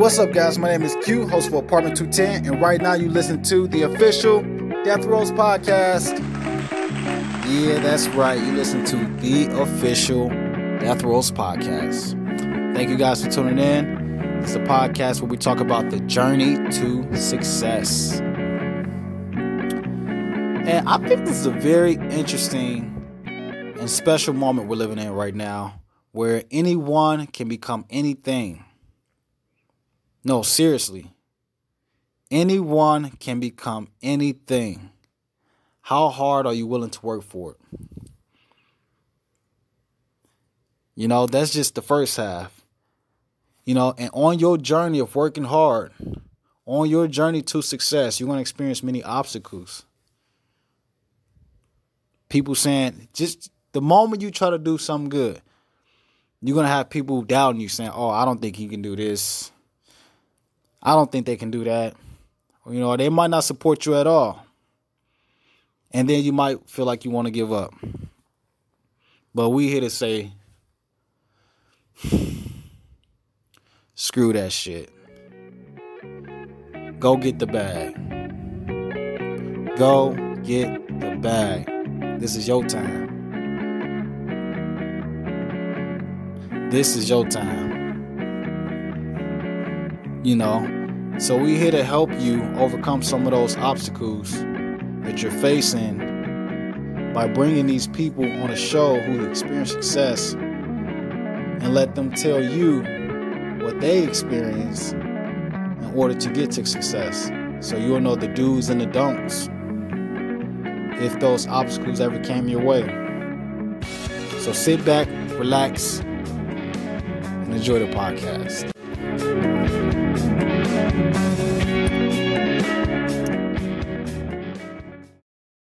What's up, guys? My name is Q, host for Apartment 210, and right now you listen to the official Death Rose podcast. Yeah, that's right. You listen to the official Death Rose podcast. Thank you guys for tuning in. It's a podcast where we talk about the journey to success. And I think this is a very interesting and special moment we're living in right now where anyone can become anything. No, seriously. Anyone can become anything. How hard are you willing to work for it? You know, that's just the first half. You know, and on your journey of working hard, on your journey to success, you're going to experience many obstacles. People saying, just the moment you try to do something good, you're going to have people doubting you saying, oh, I don't think he can do this. I don't think they can do that. You know, they might not support you at all. And then you might feel like you want to give up. But we here to say, screw that shit. Go get the bag. Go get the bag. This is your time. This is your time. You know, so we're here to help you overcome some of those obstacles that you're facing by bringing these people on a show who experience success and let them tell you what they experience in order to get to success. So you'll know the do's and the don'ts if those obstacles ever came your way. So sit back, relax, and enjoy the podcast. Thank you.